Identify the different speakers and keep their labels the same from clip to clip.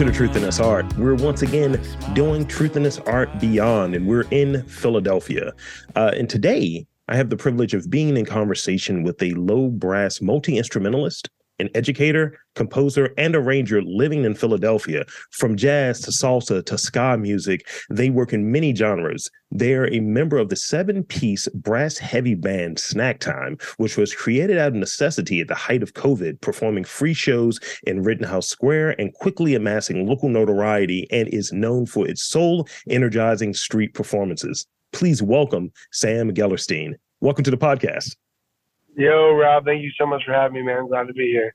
Speaker 1: to the Truth in This Art. We're once again doing Truth in This Art Beyond, and we're in Philadelphia. Uh, and today, I have the privilege of being in conversation with a low brass multi instrumentalist, an educator, composer, and arranger living in Philadelphia. From jazz to salsa to ska music, they work in many genres. They're a member of the seven piece brass heavy band Snack Time, which was created out of necessity at the height of COVID, performing free shows in Rittenhouse Square and quickly amassing local notoriety and is known for its soul energizing street performances. Please welcome Sam Gellerstein. Welcome to the podcast.
Speaker 2: Yo, Rob, thank you so much for having me, man. Glad to be here.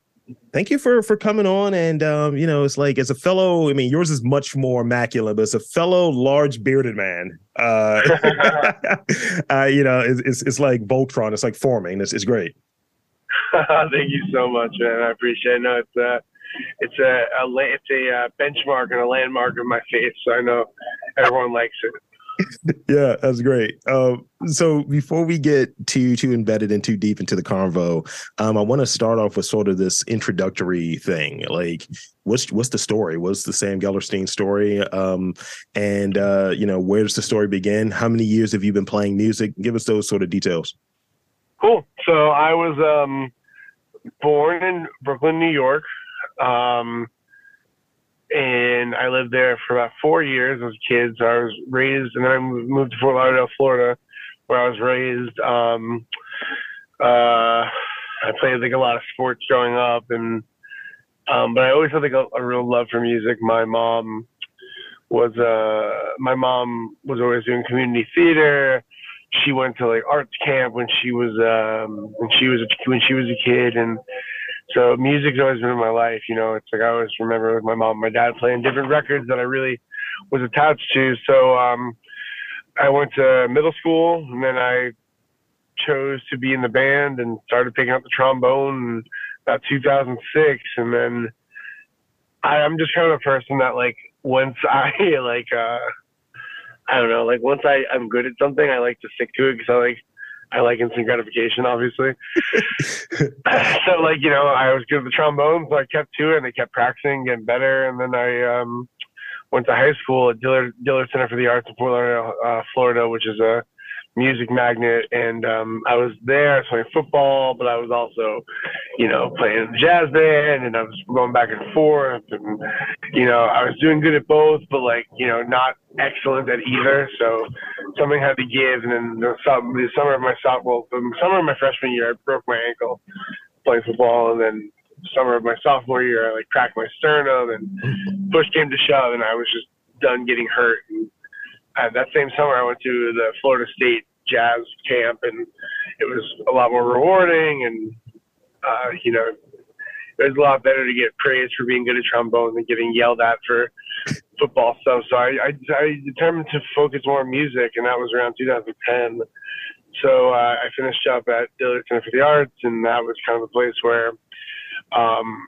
Speaker 1: Thank you for for coming on, and um, you know, it's like as a fellow. I mean, yours is much more immaculate, but as a fellow large bearded man, uh, uh you know, it's, it's, it's like Voltron. It's like forming. It's it's great.
Speaker 2: thank you so much, man. I appreciate it. No, it's uh, it's a, a it's a uh, benchmark and a landmark of my faith, so I know everyone likes it
Speaker 1: yeah, that's great. Um, so before we get too too embedded and too deep into the convo, um, I want to start off with sort of this introductory thing. Like, what's what's the story? What's the Sam Gellerstein story? Um, and uh, you know, where does the story begin? How many years have you been playing music? Give us those sort of details.
Speaker 2: Cool. So I was um, born in Brooklyn, New York. Um, and I lived there for about four years as a kid. So I was raised, and then I moved to Fort Lauderdale, Florida, where I was raised. Um, uh, I played like a lot of sports growing up, and um, but I always had like a, a real love for music. My mom was uh, my mom was always doing community theater. She went to like arts camp when she was um, when she was a, when she was a kid, and so music's always been in my life. You know, it's like I always remember my mom, and my dad playing different records that I really was attached to. So um, I went to middle school, and then I chose to be in the band and started picking up the trombone about 2006. And then I, I'm just kind of a person that like once I like uh, I don't know, like once I I'm good at something, I like to stick to it because I like I like instant gratification, obviously. so like, you know, I was good at the trombone, so I kept to it and I kept practicing, getting better. And then I um, went to high school at Dillard, Dillard Center for the Arts in Fort Lauderdale, uh, Florida, which is a music magnet, and um, I was there playing football, but I was also, you know, playing jazz band, and I was going back and forth, and you know, I was doing good at both, but like, you know, not excellent at either. So something had to give, and then the, the summer of my sophomore, the summer of my freshman year, I broke my ankle playing football, and then summer of my sophomore year, I like cracked my sternum, and push came to shove, and I was just done getting hurt. And, uh, that same summer, I went to the Florida State jazz camp, and it was a lot more rewarding. And uh, you know, it was a lot better to get praise for being good at trombone than getting yelled at for football stuff. So I, I, I determined to focus more on music, and that was around 2010. So uh, I finished up at Dillard Center for the Arts, and that was kind of the place where um,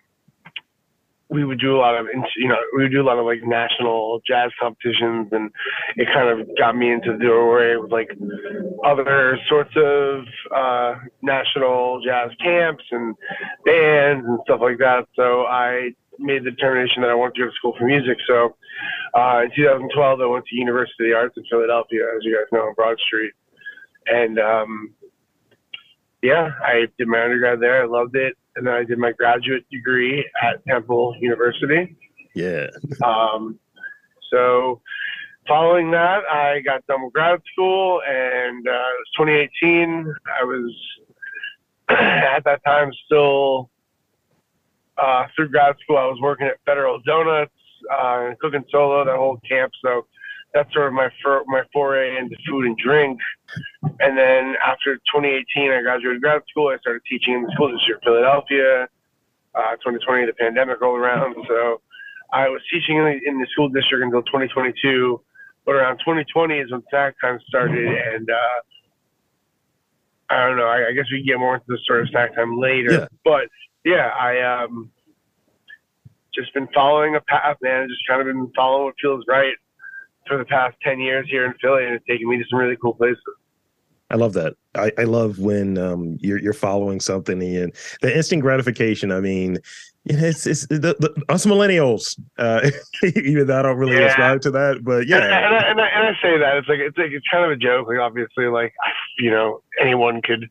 Speaker 2: we would do a lot of you know we would do a lot of like national jazz competitions and it kind of got me into the doorway with like other sorts of uh, national jazz camps and bands and stuff like that so i made the determination that i wanted to go to school for music so uh, in 2012 i went to university of the arts in philadelphia as you guys know on broad street and um, yeah i did my undergrad there i loved it and then I did my graduate degree at Temple University.
Speaker 1: Yeah.
Speaker 2: um, so following that, I got done with grad school, and uh, it was 2018. I was at that time still uh, through grad school. I was working at Federal Donuts, uh, cooking solo that whole camp. So that's sort of my for, my foray into food and drink. And then after 2018, I graduated grad school. I started teaching in the school district of Philadelphia. Uh, 2020, the pandemic rolled around, so I was teaching in the, in the school district until 2022. But around 2020 is when Snack Time started, and uh, I don't know. I, I, guess we can get more into the sort of Snack Time later. Yeah. But yeah, I um just been following a path, man. Just kind of been following what feels right for the past 10 years here in Philly, and it's taken me to some really cool places.
Speaker 1: I love that. I, I love when um, you're you're following something and the instant gratification. I mean, it's it's the, the, us millennials. Uh, even though I don't really yeah. ascribe to that, but yeah.
Speaker 2: And, and, I, and, I, and, I, say that it's like it's like it's kind of a joke. Like obviously, like you know, anyone could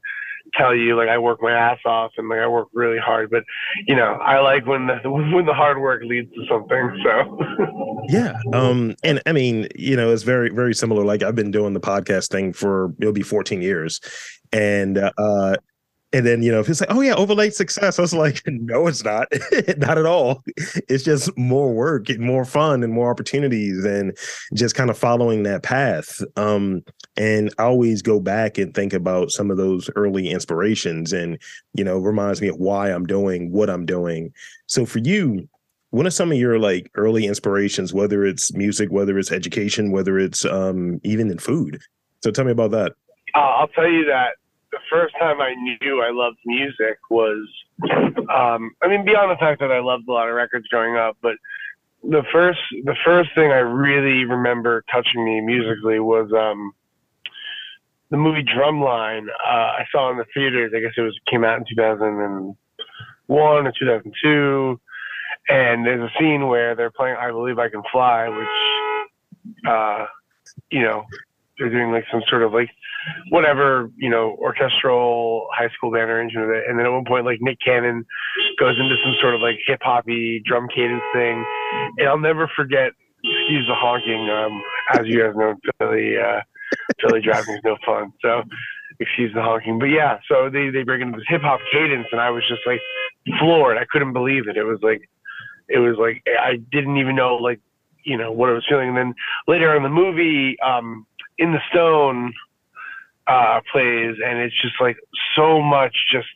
Speaker 2: tell you like I work my ass off and like I work really hard, but you know I like when the when the hard work leads to something. So
Speaker 1: yeah, um, and I mean you know it's very very similar. Like I've been doing the podcast thing for it'll be 14 years, and uh, and then, you know, if it's like, oh yeah, overnight success, I was like, no, it's not. not at all. It's just more work and more fun and more opportunities and just kind of following that path. Um, and I always go back and think about some of those early inspirations and, you know, reminds me of why I'm doing what I'm doing. So for you, what are some of your like early inspirations, whether it's music, whether it's education, whether it's um, even in food? So tell me about that.
Speaker 2: Uh, I'll tell you that the first time I knew I loved music was, um, I mean, beyond the fact that I loved a lot of records growing up, but the first the first thing I really remember touching me musically was um, the movie Drumline. Uh, I saw in the theaters. I guess it was came out in 2001 or 2002, and there's a scene where they're playing "I Believe I Can Fly," which, uh, you know, they're doing like some sort of like whatever you know orchestral high school band arrangement of it and then at one point like nick cannon goes into some sort of like hip hoppy drum cadence thing. And i'll never forget excuse the honking um as you guys know philly uh philly driving is no fun so excuse the honking. But yeah so they they bring into this hip hop cadence and i was just like floored. I couldn't believe it. It was like it was like i didn't even know like you know what i was feeling. And then later in the movie um in the Stone uh, plays, and it's just like so much just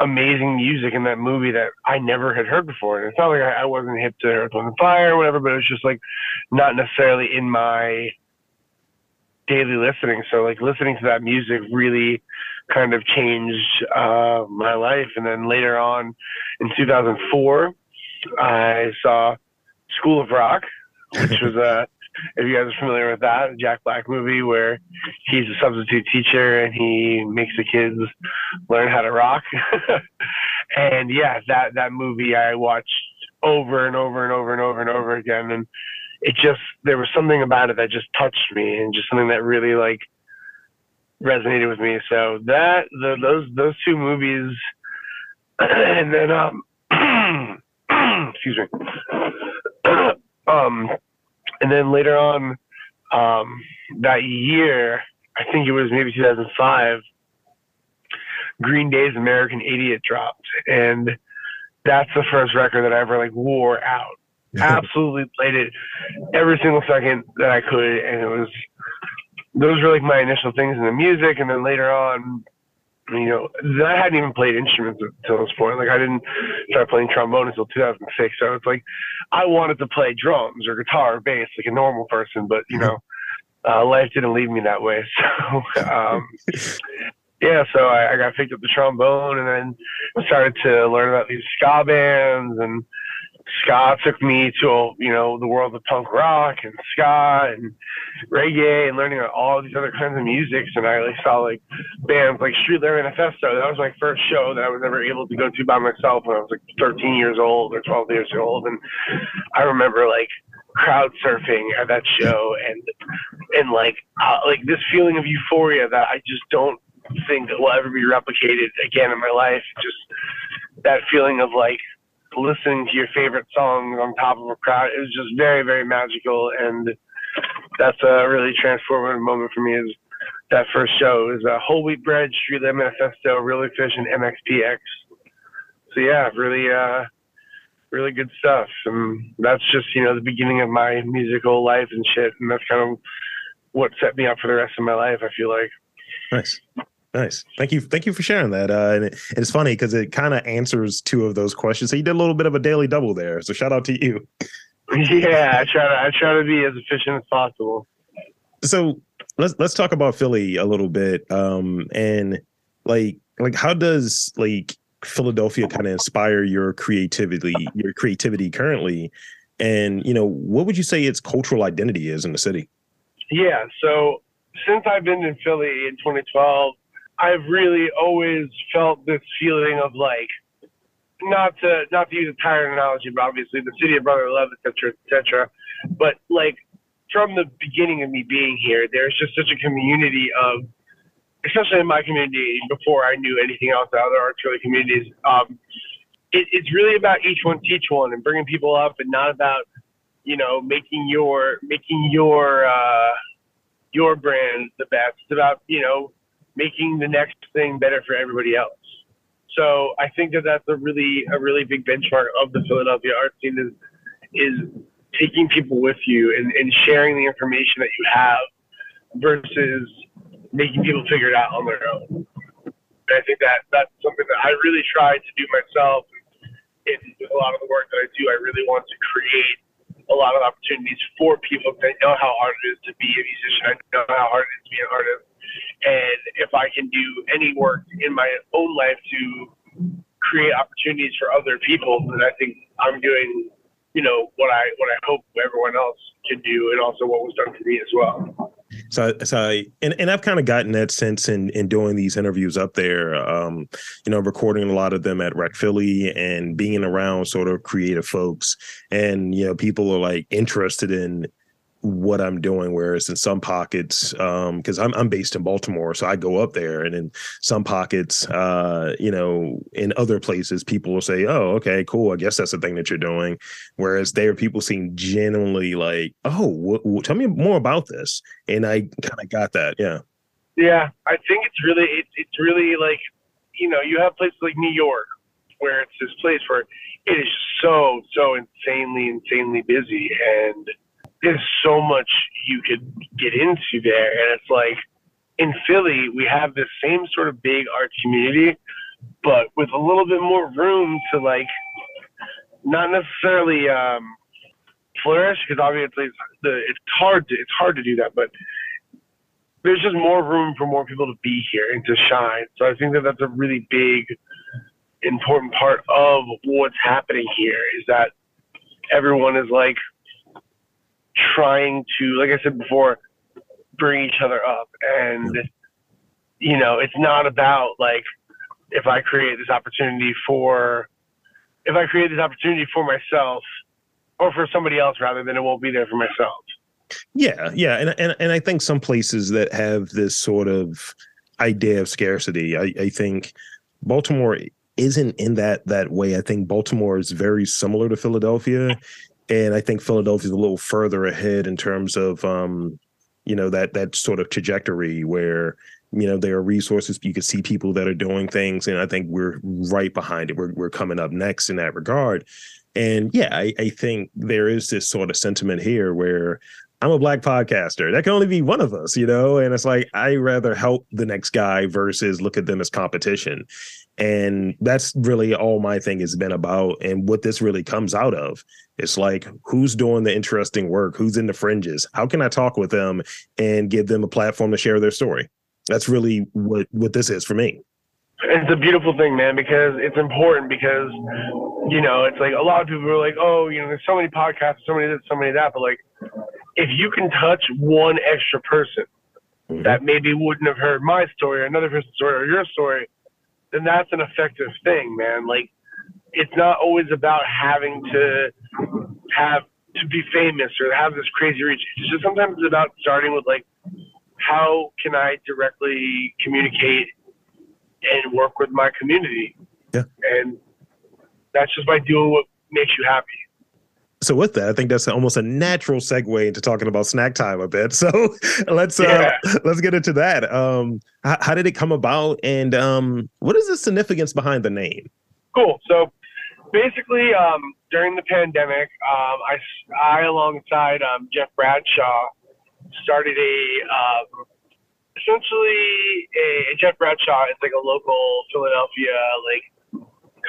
Speaker 2: amazing music in that movie that I never had heard before. And it's not like I, I wasn't hip to Earth, and Fire or whatever, but it was just like not necessarily in my daily listening. So like listening to that music really kind of changed uh, my life. And then later on in 2004, I saw School of Rock, which was a if you guys are familiar with that Jack Black movie where he's a substitute teacher and he makes the kids learn how to rock. and yeah, that that movie I watched over and over and over and over and over again and it just there was something about it that just touched me and just something that really like resonated with me. So that the, those those two movies and then um excuse me um and then later on um, that year, I think it was maybe 2005, Green Day's American Idiot dropped, and that's the first record that I ever like wore out. Absolutely played it every single second that I could, and it was those were like my initial things in the music, and then later on, you know, I hadn't even played instruments until this point. Like I didn't start playing trombone until 2006. So it's like I wanted to play drums or guitar or bass like a normal person, but you know, uh, life didn't lead me that way. So um, yeah, so I, I got picked up the trombone and then started to learn about these ska bands and ska took me to you know the world of punk rock and ska and reggae and learning all these other kinds of music. and I like saw like bands like Streetlight Manifesto. That was my first show that I was ever able to go to by myself when I was like 13 years old or 12 years old and I remember like crowd surfing at that show and and like uh, like this feeling of euphoria that I just don't think will ever be replicated again in my life. Just that feeling of like listening to your favorite songs on top of a crowd. It was just very, very magical, and that's a really transformative moment for me. Is that first show is a whole wheat bread, Streetlight Manifesto, Really Fish, and MXPX. So yeah, really, uh, really good stuff. And that's just you know the beginning of my musical life and shit, and that's kind of what set me up for the rest of my life. I feel like.
Speaker 1: Nice. Nice. Thank you. Thank you for sharing that. Uh, and it, it's funny because it kind of answers two of those questions. So you did a little bit of a daily double there. So shout out to you.
Speaker 2: Yeah, I try to I try to be as efficient as possible.
Speaker 1: So let's let's talk about Philly a little bit. Um, and like like how does like Philadelphia kind of inspire your creativity, your creativity currently? And you know, what would you say its cultural identity is in the city?
Speaker 2: Yeah. So since I've been in Philly in 2012 I've really always felt this feeling of like not to not to use a tired analogy, but obviously the city of brotherly love, et cetera, et cetera. But like from the beginning of me being here, there's just such a community of, especially in my community, before I knew anything else out other arts communities. Um, it, it's really about each one teach one and bringing people up, and not about you know making your making your uh, your brand the best. It's about you know making the next thing better for everybody else. So I think that that's a really a really big benchmark of the Philadelphia art scene is is taking people with you and, and sharing the information that you have versus making people figure it out on their own. And I think that that's something that I really try to do myself. In a lot of the work that I do, I really want to create a lot of opportunities for people that know how hard it is to be a musician. I know how hard it is to be an artist. And if I can do any work in my own life to create opportunities for other people, then I think I'm doing, you know, what I what I hope everyone else can do, and also what was done to me as well.
Speaker 1: So, so and, and I've kind of gotten that sense in in doing these interviews up there. Um, you know, recording a lot of them at Rec Philly and being around sort of creative folks, and you know, people are like interested in what I'm doing. Whereas in some pockets, because um, I'm I'm based in Baltimore, so I go up there, and in some pockets, uh, you know, in other places, people will say, "Oh, okay, cool. I guess that's the thing that you're doing." Whereas there, people seem genuinely like, "Oh, w- w- tell me more about this," and I kind of got that. Yeah.
Speaker 2: Yeah, I think it's really it's it's really like you know you have places like New York where it's this place where it is so so insanely insanely busy and there's so much you could get into there. And it's like in Philly, we have this same sort of big art community, but with a little bit more room to like not necessarily um, flourish because obviously it's, the, it's hard to it's hard to do that, but there's just more room for more people to be here and to shine. So I think that that's a really big, important part of what's happening here is that everyone is like trying to, like I said before, bring each other up. And, you know, it's not about like, if I create this opportunity for, if I create this opportunity for myself or for somebody else rather, than it won't be there for myself.
Speaker 1: Yeah, yeah, and and and I think some places that have this sort of idea of scarcity, I, I think Baltimore isn't in that that way. I think Baltimore is very similar to Philadelphia and I think Philadelphia is a little further ahead in terms of um, you know that that sort of trajectory where you know there are resources you can see people that are doing things and I think we're right behind it. We're we're coming up next in that regard. And yeah, I, I think there is this sort of sentiment here where I'm a black podcaster. That can only be one of us, you know? And it's like I rather help the next guy versus look at them as competition. And that's really all my thing has been about. And what this really comes out of. It's like who's doing the interesting work, who's in the fringes. How can I talk with them and give them a platform to share their story? That's really what what this is for me.
Speaker 2: It's a beautiful thing, man, because it's important because you know, it's like a lot of people are like, oh, you know, there's so many podcasts, so many this, so many that, but like if you can touch one extra person mm-hmm. that maybe wouldn't have heard my story or another person's story or your story, then that's an effective thing, man. Like it's not always about having to have to be famous or have this crazy reach. It's just sometimes it's about starting with like, how can I directly communicate and work with my community?
Speaker 1: Yeah.
Speaker 2: And that's just by doing what makes you happy.
Speaker 1: So with that, I think that's almost a natural segue into talking about snack time a bit. So let's uh, yeah. uh, let's get into that. Um, how, how, did it come about, and um, what is the significance behind the name?
Speaker 2: Cool. So basically, um, during the pandemic, um, I, I alongside um, Jeff Bradshaw started a um, essentially a, a Jeff Bradshaw is like a local Philadelphia like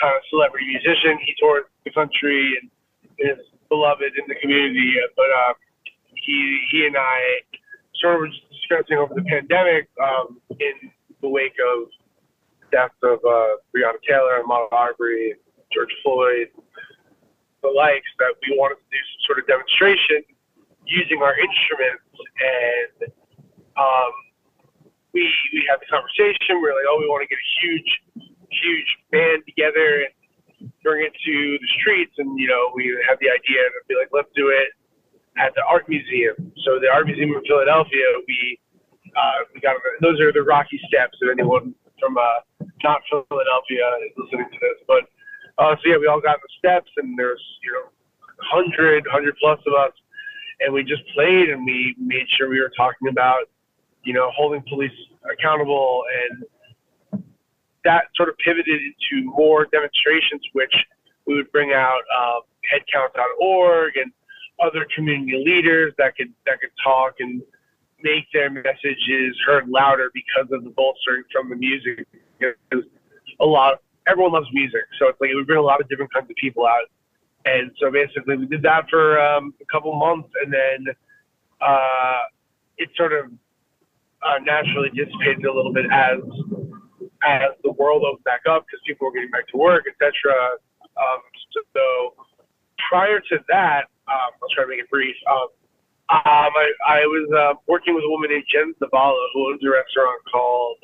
Speaker 2: kind of celebrity musician. He toured the country and is beloved in the community. But uh, he he and I sort of were discussing over the pandemic um, in the wake of deaths of uh, Breonna Taylor and Ahmaud Arbery and George Floyd, the likes, that we wanted to do some sort of demonstration using our instruments. And um, we we had the conversation. We were like, oh, we want to get a huge, huge band together and bring it to the streets, and you know, we had the idea to be like, let's do it at the art museum. So the art museum in Philadelphia, we uh, we got those are the Rocky Steps. If anyone from uh, not Philadelphia is listening to this, but uh, so yeah, we all got the steps, and there's you know, hundred, hundred plus of us, and we just played, and we made sure we were talking about, you know, holding police accountable, and that sort of pivoted into more demonstrations, which we would bring out um, headcount.org and other community leaders that could that could talk and make their messages heard louder because of the bolstering from the music. Because a lot, everyone loves music, so it's like would bring a lot of different kinds of people out. And so basically, we did that for um, a couple months, and then uh, it sort of uh, naturally dissipated a little bit as as the world opened back up because people were getting back to work, etc. Um, so prior to that, um, I'll try to make it brief. Um, um, I, I was uh, working with a woman named Jen Zavala who owns a restaurant called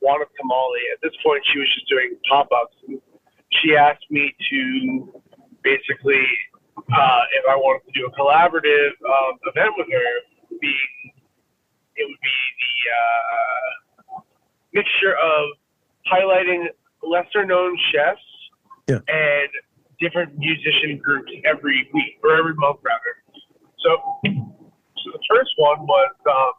Speaker 2: Juana Tamale. At this point, she was just doing pop ups. She asked me to basically, uh, if I wanted to do a collaborative um, event with her, being it would be the uh, mixture of highlighting lesser known chefs
Speaker 1: yeah.
Speaker 2: and different musician groups every week or every month rather. So, so the first one was um,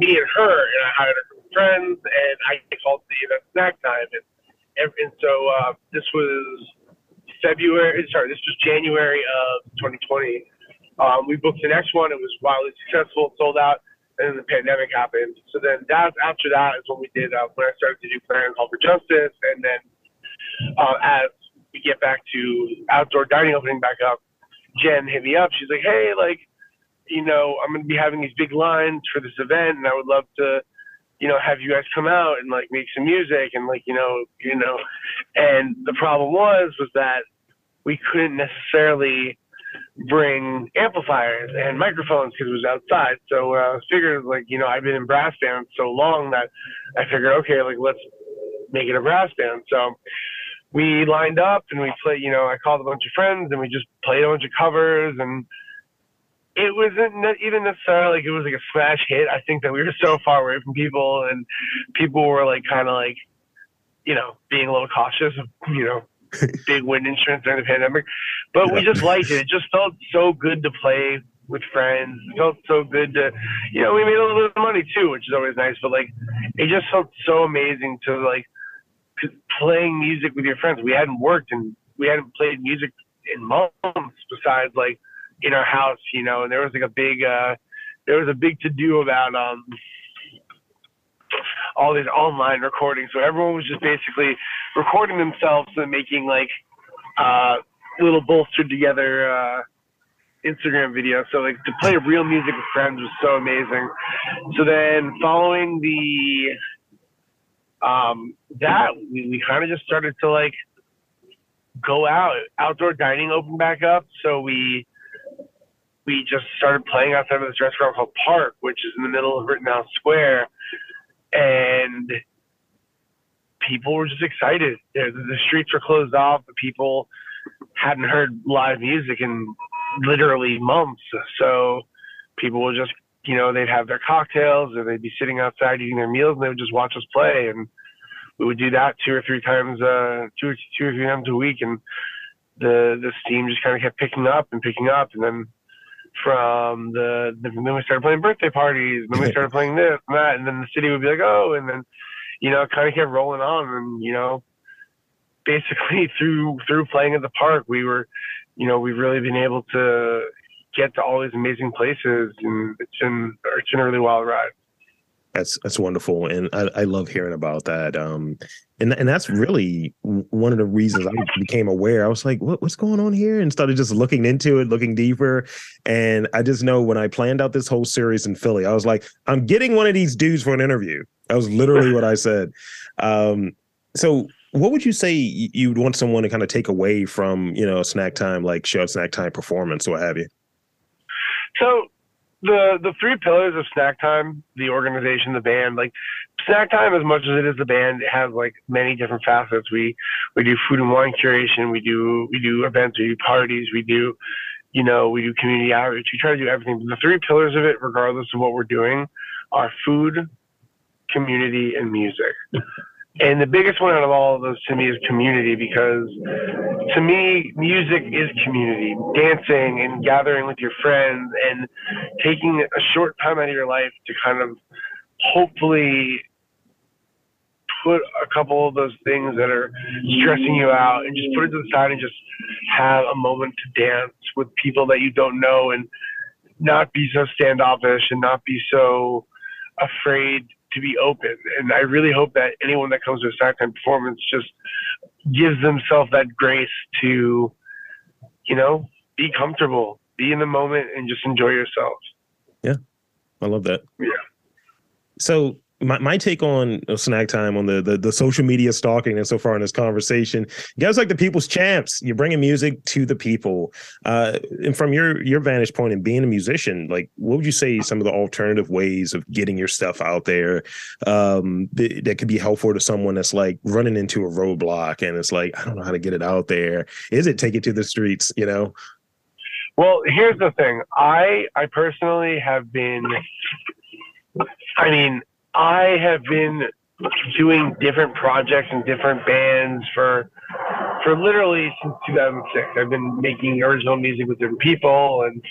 Speaker 2: me and her, and I hired a group of friends, and I called the event snack time, and and, and so uh, this was February. Sorry, this was January of 2020. Um, we booked the next one. It was wildly successful, sold out, and then the pandemic happened. So then that after that is when we did uh, when I started to do Plan Call for Justice, and then uh, as we get back to outdoor dining opening back up, Jen hit me up. She's like, hey, like, you know, I'm to be having these big lines for this event, and I would love to, you know, have you guys come out and like make some music and like, you know, you know. And the problem was, was that we couldn't necessarily bring amplifiers and microphones because it was outside. So uh, I figured, like, you know, I've been in brass bands so long that I figured, okay, like, let's make it a brass band. So we lined up and we played, you know, I called a bunch of friends and we just played a bunch of covers and it wasn't even necessarily like it was like a smash hit. I think that we were so far away from people and people were like kind of like, you know, being a little cautious of, you know, big wind insurance during the pandemic. But we just liked it. It just felt so good to play with friends. It felt so good to, you know, we made a little bit of money too, which is always nice. But like, it just felt so amazing to like playing music with your friends. We hadn't worked and we hadn't played music in months besides like in our house, you know, and there was like a big uh there was a big to do about um all these online recordings. So everyone was just basically recording themselves and making like uh little bolstered together uh Instagram videos. So like to play real music with friends was so amazing. So then following the um, that we, we kind of just started to like go out. Outdoor dining opened back up, so we we just started playing outside of this restaurant called Parc, which is in the middle of Rittenhouse Square, and people were just excited. The, the streets were closed off, but people hadn't heard live music in literally months. So people would just you know, they'd have their cocktails or they'd be sitting outside eating their meals and they would just watch us play. And we would do that two or three times, uh, two, or, two or three times a week. And the, the steam just kind of kept picking up and picking up. And then from the, the then we started playing birthday parties and then we started playing this and that. And then the city would be like, oh, and then, you know, kind of kept rolling on. And, you know, basically through, through playing at the park, we were, you know, we've really been able to, get to all these amazing places, and it's been it's been a really wild ride.
Speaker 1: That's that's wonderful, and I, I love hearing about that. Um, and and that's really one of the reasons I became aware. I was like, what, what's going on here? And started just looking into it, looking deeper. And I just know when I planned out this whole series in Philly, I was like, I'm getting one of these dudes for an interview. That was literally what I said. Um, so what would you say you'd want someone to kind of take away from, you know, snack time, like show snack time performance or what have you?
Speaker 2: So the the three pillars of snack time the organization the band like snack time as much as it is the band it has like many different facets we we do food and wine curation we do we do events we do parties we do you know we do community outreach we try to do everything but the three pillars of it regardless of what we're doing are food community and music and the biggest one out of all of those to me is community because to me, music is community. Dancing and gathering with your friends and taking a short time out of your life to kind of hopefully put a couple of those things that are stressing you out and just put it to the side and just have a moment to dance with people that you don't know and not be so standoffish and not be so afraid to be open. And I really hope that anyone that comes to a snack performance just gives themselves that grace to, you know, be comfortable, be in the moment, and just enjoy yourself.
Speaker 1: Yeah, I love that.
Speaker 2: Yeah.
Speaker 1: So my, my take on snack time on the, the, the social media stalking and so far in this conversation guys like the people's champs. You're bringing music to the people. Uh, and from your your vantage point and being a musician like what would you say some of the alternative ways of getting your stuff out there um, that, that could be helpful to someone that's like running into a roadblock and it's like i don't know how to get it out there. Is it take it to the streets? You know?
Speaker 2: Well here's the thing. I i personally have been i mean I have been doing different projects and different bands for for literally since 2006. I've been making original music with different people, and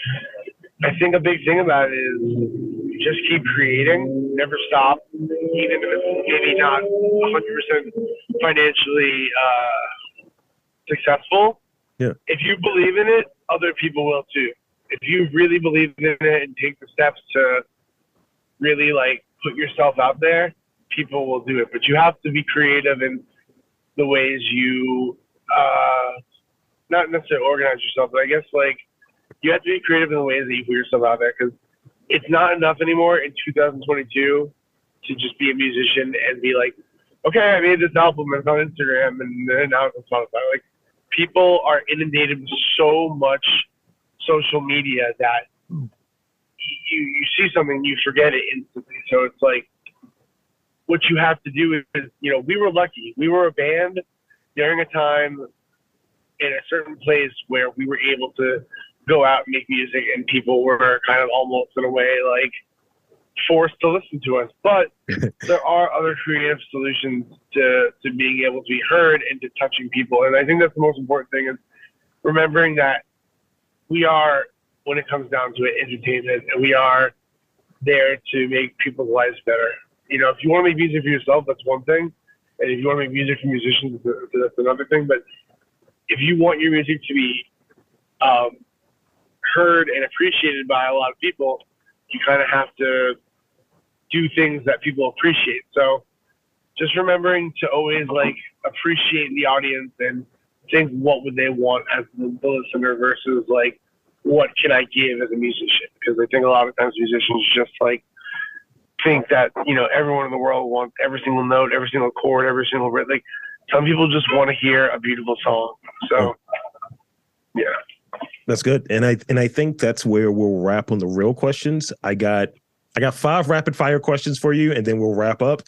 Speaker 2: I think a big thing about it is just keep creating, never stop, even if it's maybe not 100% financially uh, successful.
Speaker 1: Yeah.
Speaker 2: If you believe in it, other people will too. If you really believe in it and take the steps to really like put yourself out there, people will do it. But you have to be creative in the ways you, uh, not necessarily organize yourself, but I guess like you have to be creative in the ways that you put yourself out there because it's not enough anymore in 2022 to just be a musician and be like, okay, I made this album and it's on Instagram and, and now it's on Spotify. Like people are inundated with so much social media that you you see something you forget it instantly. So it's like what you have to do is you know we were lucky. We were a band during a time in a certain place where we were able to go out and make music, and people were kind of almost in a way like forced to listen to us. But there are other creative solutions to to being able to be heard and to touching people, and I think that's the most important thing is remembering that we are when it comes down to it, entertainment, and we are there to make people's lives better. You know, if you want to make music for yourself, that's one thing, and if you want to make music for musicians, that's another thing. But if you want your music to be um, heard and appreciated by a lot of people, you kind of have to do things that people appreciate. So just remembering to always like appreciate the audience and think what would they want as the listener versus like what can I give as a musician? Because I think a lot of times musicians just like think that you know everyone in the world wants every single note, every single chord, every single like. Some people just want to hear a beautiful song. So, yeah.
Speaker 1: That's good, and I and I think that's where we'll wrap on the real questions. I got I got five rapid fire questions for you, and then we'll wrap up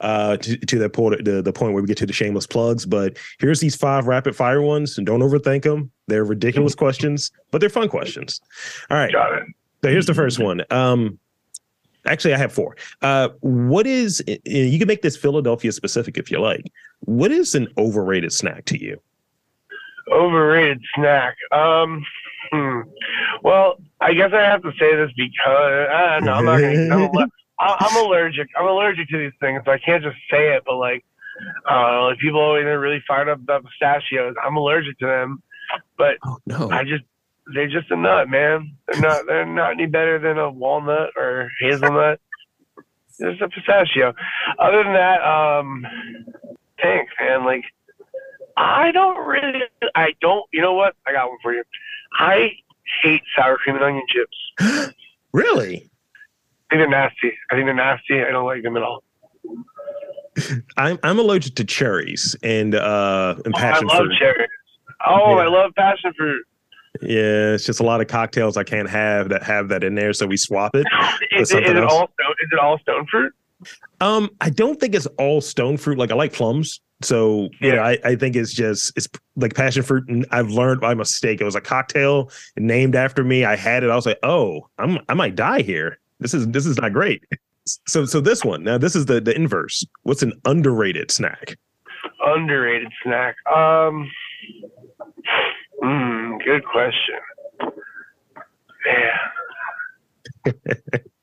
Speaker 1: uh, to, to that point, the, the point where we get to the shameless plugs. But here's these five rapid fire ones, and don't overthink them. They're ridiculous questions, but they're fun questions. All right.
Speaker 2: Got it.
Speaker 1: So here's the first one. Um, actually, I have four. Uh, what is you can make this Philadelphia specific if you like. What is an overrated snack to you?
Speaker 2: Overrated snack. Um, hmm. Well, I guess I have to say this because uh, no, I'm not I'm allergic. I'm allergic to these things, so I can't just say it. But like, uh, like people always are really fired up about pistachios. I'm allergic to them, but
Speaker 1: oh, no.
Speaker 2: I just they're just a nut, man. They're not they're not any better than a walnut or hazelnut. It's a pistachio. Other than that, um, thanks, man. Like, I don't really, I don't. You know what? I got one for you. I hate sour cream and onion chips.
Speaker 1: really?
Speaker 2: Think they're nasty. I think they're nasty. I don't like them at all.
Speaker 1: I'm I'm allergic to cherries and uh and passion
Speaker 2: oh, I love
Speaker 1: fruit.
Speaker 2: cherries. Oh, yeah. I love passion fruit.
Speaker 1: Yeah, it's just a lot of cocktails I can't have that have that in there, so we swap it.
Speaker 2: is, it, is it all stone, is it all stone fruit?
Speaker 1: Um, I don't think it's all stone fruit. Like I like plums, so yeah, you know, I, I think it's just it's like passion fruit. And I've learned by mistake. It was a cocktail named after me. I had it. I was like, oh, I'm I might die here. This is this is not great. So so this one now this is the the inverse. What's an underrated snack?
Speaker 2: Underrated snack. Um, mm, good question. Man.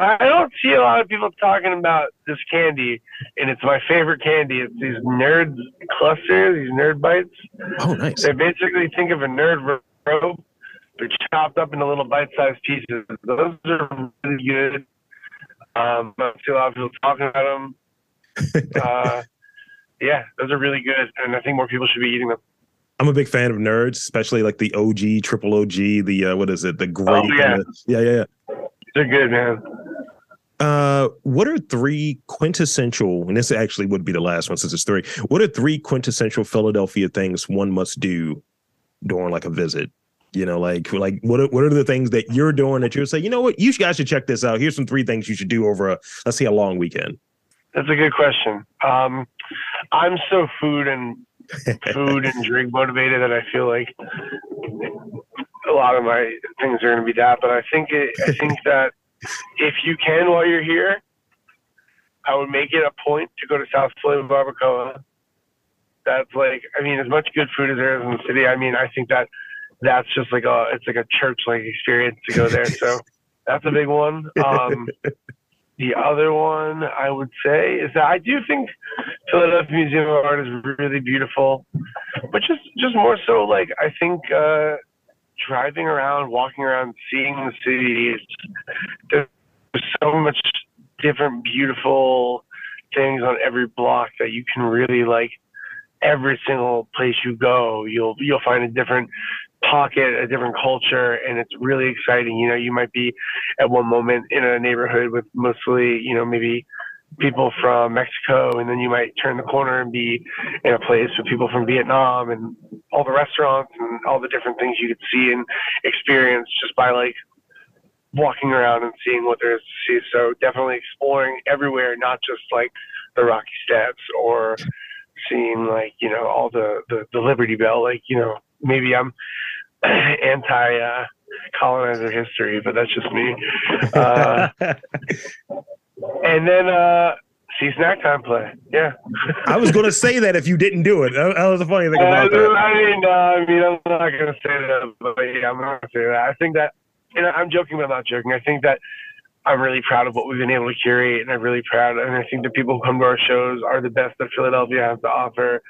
Speaker 2: I don't see a lot of people talking about this candy, and it's my favorite candy. It's these nerd clusters, these nerd bites.
Speaker 1: Oh, nice.
Speaker 2: They basically think of a nerd rope. They're chopped up into little bite-sized pieces. Those are really good. Um, I a lot talking about them. uh, yeah, those are really good, and I think more people should be eating them.
Speaker 1: I'm a big fan of nerds, especially like the OG, triple OG, the uh, what is it, the great,
Speaker 2: oh, yeah.
Speaker 1: The, yeah, yeah, yeah.
Speaker 2: They're good, man.
Speaker 1: Uh, what are three quintessential, and this actually would be the last one since it's three. What are three quintessential Philadelphia things one must do during like a visit? You know, like like what are, what are the things that you're doing that you're saying, you know what, you guys should check this out. Here's some three things you should do over a let's say a long weekend.
Speaker 2: That's a good question. Um, I'm so food and food and drink motivated that I feel like a lot of my things are going to be that. But I think it, I think that if you can while you're here, I would make it a point to go to South Philly Barbacoa. That's like, I mean, as much good food as there is in the city. I mean, I think that that's just like a, it's like a church like experience to go there. So that's a big one. Um, the other one I would say is that I do think Philadelphia Museum of Art is really beautiful, but just just more so like I think uh, driving around, walking around, seeing the city. There's so much different, beautiful things on every block that you can really like. Every single place you go, you'll you'll find a different pocket, a different culture, and it's really exciting. You know, you might be at one moment in a neighborhood with mostly, you know, maybe people from Mexico, and then you might turn the corner and be in a place with people from Vietnam and all the restaurants and all the different things you could see and experience just by like walking around and seeing what there is to see. So definitely exploring everywhere, not just like the Rocky Steps or seeing like, you know, all the, the, the Liberty Bell. Like, you know, maybe I'm anti uh, colonizer history, but that's just me. Uh, and then uh, see snack time play. Yeah.
Speaker 1: I was going to say that if you didn't do it. That, that was a funny thing about that.
Speaker 2: I mean, uh, I mean, I'm not going to say that, but yeah, I'm not going to say that. I think that, and I'm joking, but I'm not joking. I think that I'm really proud of what we've been able to curate, and I'm really proud. And I think the people who come to our shows are the best that Philadelphia has to offer.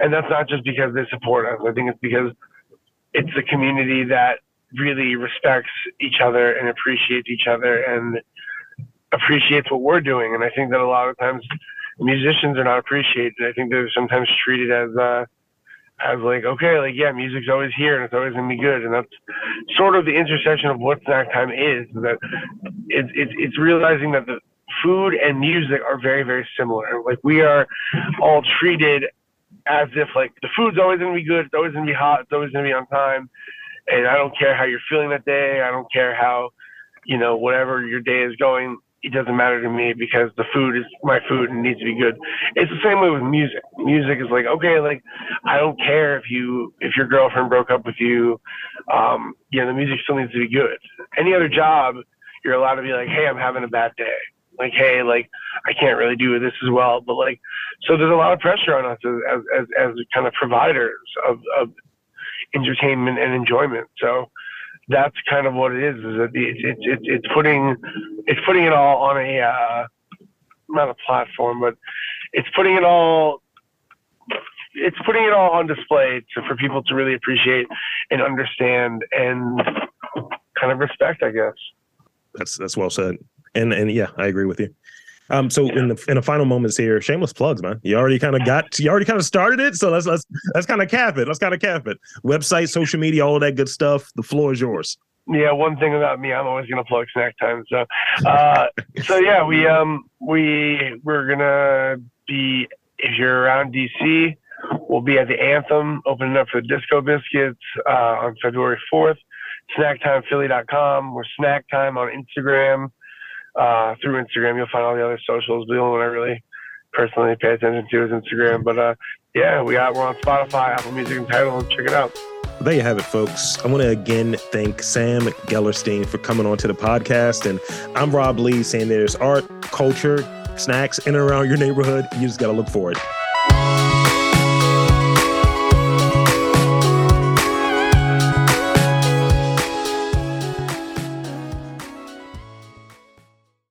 Speaker 2: And that's not just because they support us. I think it's because it's a community that really respects each other and appreciates each other and appreciates what we're doing. And I think that a lot of times musicians are not appreciated. I think they're sometimes treated as uh, as like, okay, like yeah, music's always here and it's always gonna be good. And that's sort of the intersection of what snack time is. That it's it's it's realizing that the food and music are very very similar. Like we are all treated as if like the food's always gonna be good, it's always gonna be hot, it's always gonna be on time. And I don't care how you're feeling that day. I don't care how, you know, whatever your day is going it doesn't matter to me because the food is my food and needs to be good. It's the same way with music. Music is like, okay, like I don't care if you if your girlfriend broke up with you, um, you know, the music still needs to be good. Any other job, you're allowed to be like, hey, I'm having a bad day. Like, hey, like I can't really do this as well. But like, so there's a lot of pressure on us as as as, kind of providers of of entertainment and enjoyment. So that's kind of what it is. Is that it's it's it's putting it's putting it all on a uh, not a platform, but it's putting it all it's putting it all on display to, for people to really appreciate and understand and kind of respect, I guess.
Speaker 1: That's that's well said. And and yeah, I agree with you. Um, so yeah. in the in the final moments here, shameless plugs, man. You already kind of got you already kind of started it. So let's let's let's kind of cap it. Let's kind of cap it. Website, social media, all that good stuff. The floor is yours.
Speaker 2: Yeah, one thing about me, I'm always gonna plug snack time. So uh so yeah, we um we we're gonna be if you're around DC, we'll be at the Anthem opening up for the Disco Biscuits uh, on February 4th. SnackTimePhilly.com. We're Snack Time on Instagram. Uh, through Instagram, you'll find all the other socials. The only one I really personally pay attention to is Instagram. But uh, yeah, we got we're on Spotify, Apple Music, and Tidal. Check it out.
Speaker 1: There you have it, folks. I want to again thank Sam Gellerstein for coming on to the podcast. And I'm Rob Lee saying there's art, culture, snacks in and around your neighborhood. You just got to look for it.